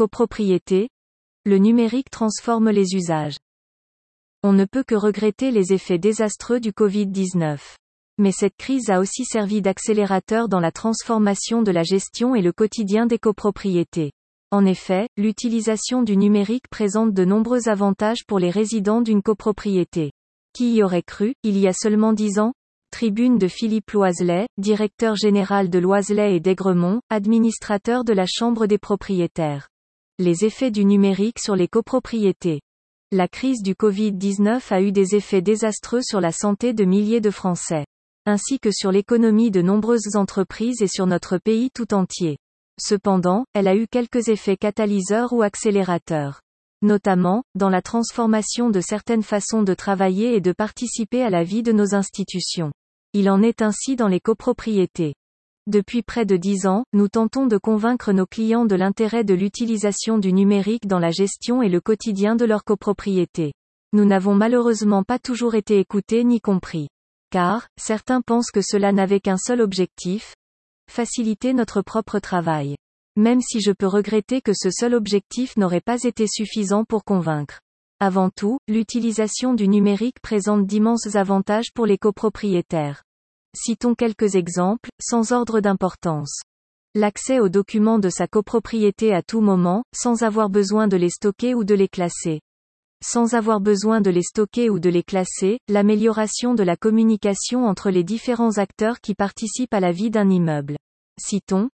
Copropriété. Le numérique transforme les usages. On ne peut que regretter les effets désastreux du Covid-19. Mais cette crise a aussi servi d'accélérateur dans la transformation de la gestion et le quotidien des copropriétés. En effet, l'utilisation du numérique présente de nombreux avantages pour les résidents d'une copropriété. Qui y aurait cru, il y a seulement dix ans? Tribune de Philippe Loiselet, directeur général de Loiselet et d'Aigremont, administrateur de la Chambre des propriétaires. Les effets du numérique sur les copropriétés. La crise du Covid-19 a eu des effets désastreux sur la santé de milliers de Français. Ainsi que sur l'économie de nombreuses entreprises et sur notre pays tout entier. Cependant, elle a eu quelques effets catalyseurs ou accélérateurs. Notamment, dans la transformation de certaines façons de travailler et de participer à la vie de nos institutions. Il en est ainsi dans les copropriétés. Depuis près de dix ans, nous tentons de convaincre nos clients de l'intérêt de l'utilisation du numérique dans la gestion et le quotidien de leur copropriété. Nous n'avons malheureusement pas toujours été écoutés ni compris. Car, certains pensent que cela n'avait qu'un seul objectif, faciliter notre propre travail. Même si je peux regretter que ce seul objectif n'aurait pas été suffisant pour convaincre. Avant tout, l'utilisation du numérique présente d'immenses avantages pour les copropriétaires. Citons quelques exemples, sans ordre d'importance. L'accès aux documents de sa copropriété à tout moment, sans avoir besoin de les stocker ou de les classer. Sans avoir besoin de les stocker ou de les classer, l'amélioration de la communication entre les différents acteurs qui participent à la vie d'un immeuble. Citons.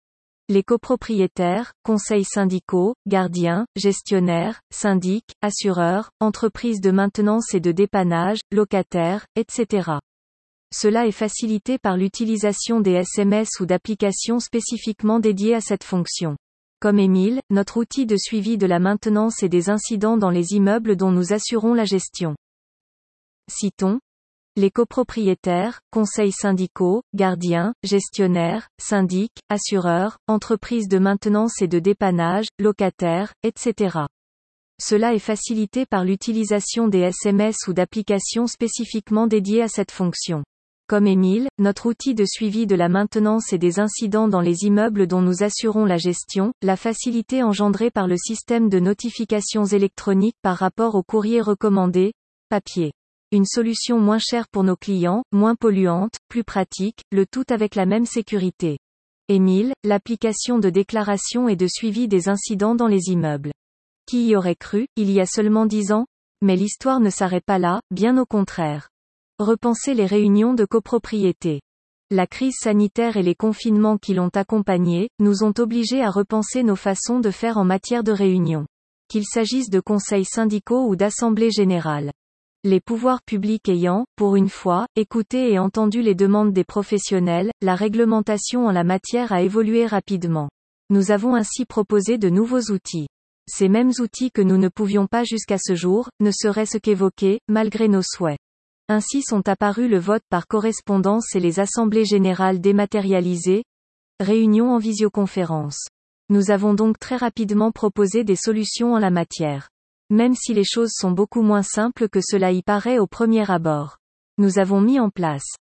Les copropriétaires, conseils syndicaux, gardiens, gestionnaires, syndics, assureurs, entreprises de maintenance et de dépannage, locataires, etc. Cela est facilité par l'utilisation des SMS ou d'applications spécifiquement dédiées à cette fonction comme Emile, notre outil de suivi de la maintenance et des incidents dans les immeubles dont nous assurons la gestion. Citons. Les copropriétaires, conseils syndicaux, gardiens, gestionnaires, syndics, assureurs, entreprises de maintenance et de dépannage, locataires, etc. Cela est facilité par l'utilisation des SMS ou d'applications spécifiquement dédiées à cette fonction comme Emile, notre outil de suivi de la maintenance et des incidents dans les immeubles dont nous assurons la gestion, la facilité engendrée par le système de notifications électroniques par rapport au courrier recommandé, papier. Une solution moins chère pour nos clients, moins polluante, plus pratique, le tout avec la même sécurité. Emile, l'application de déclaration et de suivi des incidents dans les immeubles. Qui y aurait cru, il y a seulement dix ans? Mais l'histoire ne s'arrête pas là, bien au contraire. Repenser les réunions de copropriété. La crise sanitaire et les confinements qui l'ont accompagnée, nous ont obligés à repenser nos façons de faire en matière de réunion. Qu'il s'agisse de conseils syndicaux ou d'assemblées générales. Les pouvoirs publics ayant, pour une fois, écouté et entendu les demandes des professionnels, la réglementation en la matière a évolué rapidement. Nous avons ainsi proposé de nouveaux outils. Ces mêmes outils que nous ne pouvions pas jusqu'à ce jour, ne serait-ce qu'évoquer, malgré nos souhaits. Ainsi sont apparus le vote par correspondance et les assemblées générales dématérialisées, réunions en visioconférence. Nous avons donc très rapidement proposé des solutions en la matière. Même si les choses sont beaucoup moins simples que cela y paraît au premier abord. Nous avons mis en place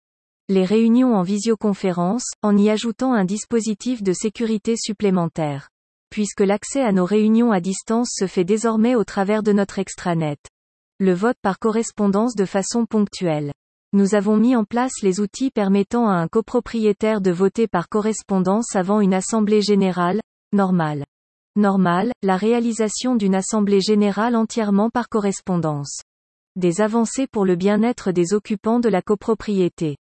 les réunions en visioconférence, en y ajoutant un dispositif de sécurité supplémentaire. Puisque l'accès à nos réunions à distance se fait désormais au travers de notre extranet le vote par correspondance de façon ponctuelle. Nous avons mis en place les outils permettant à un copropriétaire de voter par correspondance avant une assemblée générale, normale. Normale, la réalisation d'une assemblée générale entièrement par correspondance. Des avancées pour le bien-être des occupants de la copropriété.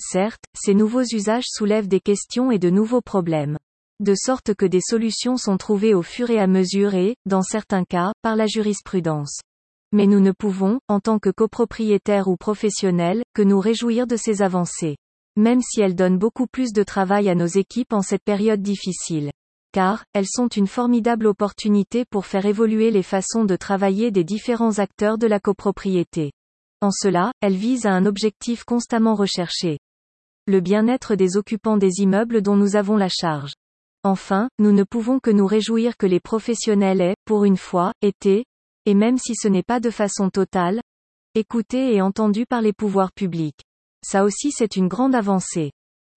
Certes, ces nouveaux usages soulèvent des questions et de nouveaux problèmes. De sorte que des solutions sont trouvées au fur et à mesure et, dans certains cas, par la jurisprudence. Mais nous ne pouvons, en tant que copropriétaires ou professionnels, que nous réjouir de ces avancées. Même si elles donnent beaucoup plus de travail à nos équipes en cette période difficile. Car, elles sont une formidable opportunité pour faire évoluer les façons de travailler des différents acteurs de la copropriété. En cela, elles visent à un objectif constamment recherché. Le bien-être des occupants des immeubles dont nous avons la charge. Enfin, nous ne pouvons que nous réjouir que les professionnels aient, pour une fois, été, et même si ce n'est pas de façon totale, écouté et entendu par les pouvoirs publics. Ça aussi c'est une grande avancée.